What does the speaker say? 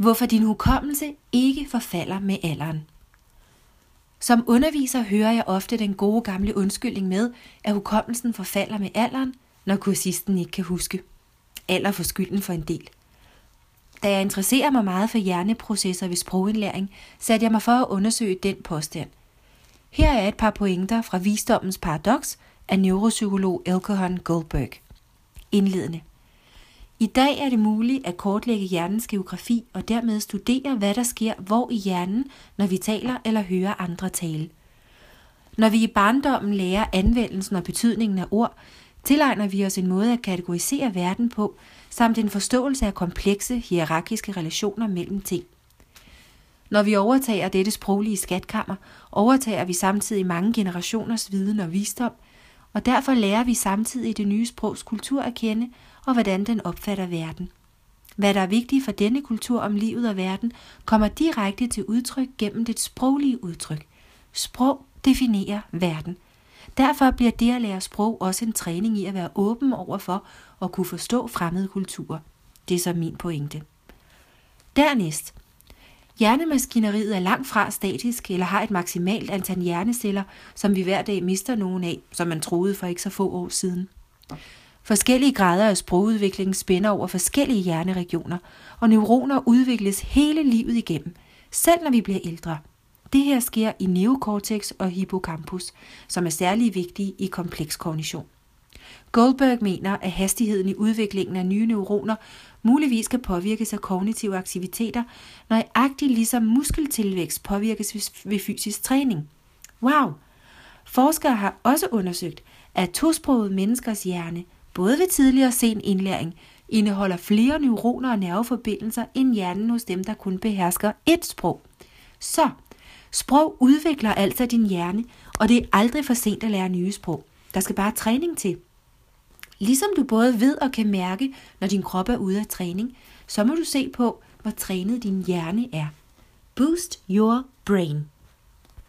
hvorfor din hukommelse ikke forfalder med alderen. Som underviser hører jeg ofte den gode gamle undskyldning med, at hukommelsen forfalder med alderen, når kursisten ikke kan huske. Alder får skylden for en del. Da jeg interesserer mig meget for hjerneprocesser ved sprogindlæring, satte jeg mig for at undersøge den påstand. Her er et par pointer fra Visdommens Paradox af neuropsykolog Elkohan Goldberg. Indledende. I dag er det muligt at kortlægge hjernens geografi og dermed studere, hvad der sker hvor i hjernen, når vi taler eller hører andre tale. Når vi i barndommen lærer anvendelsen og betydningen af ord, tilegner vi os en måde at kategorisere verden på, samt en forståelse af komplekse hierarkiske relationer mellem ting. Når vi overtager dette sproglige skatkammer, overtager vi samtidig mange generationers viden og visdom, og derfor lærer vi samtidig det nye sprogs kultur at kende og hvordan den opfatter verden. Hvad der er vigtigt for denne kultur om livet og verden, kommer direkte til udtryk gennem det sproglige udtryk. Sprog definerer verden. Derfor bliver det at lære sprog også en træning i at være åben over for at kunne forstå fremmede kulturer. Det er så min pointe. Dernæst. Hjernemaskineriet er langt fra statisk eller har et maksimalt antal hjerneceller, som vi hver dag mister nogen af, som man troede for ikke så få år siden. Forskellige grader af sprogudvikling spænder over forskellige hjerneregioner, og neuroner udvikles hele livet igennem, selv når vi bliver ældre. Det her sker i neokortex og hippocampus, som er særlig vigtige i kompleks kognition. Goldberg mener, at hastigheden i udviklingen af nye neuroner muligvis kan påvirkes af kognitive aktiviteter, nøjagtigt ligesom muskeltilvækst påvirkes ved fysisk træning. Wow! Forskere har også undersøgt, at tosprogede menneskers hjerne – både ved tidlig og sen indlæring, indeholder flere neuroner og nerveforbindelser end hjernen hos dem, der kun behersker ét sprog. Så, sprog udvikler altså din hjerne, og det er aldrig for sent at lære nye sprog. Der skal bare træning til. Ligesom du både ved og kan mærke, når din krop er ude af træning, så må du se på, hvor trænet din hjerne er. Boost your brain.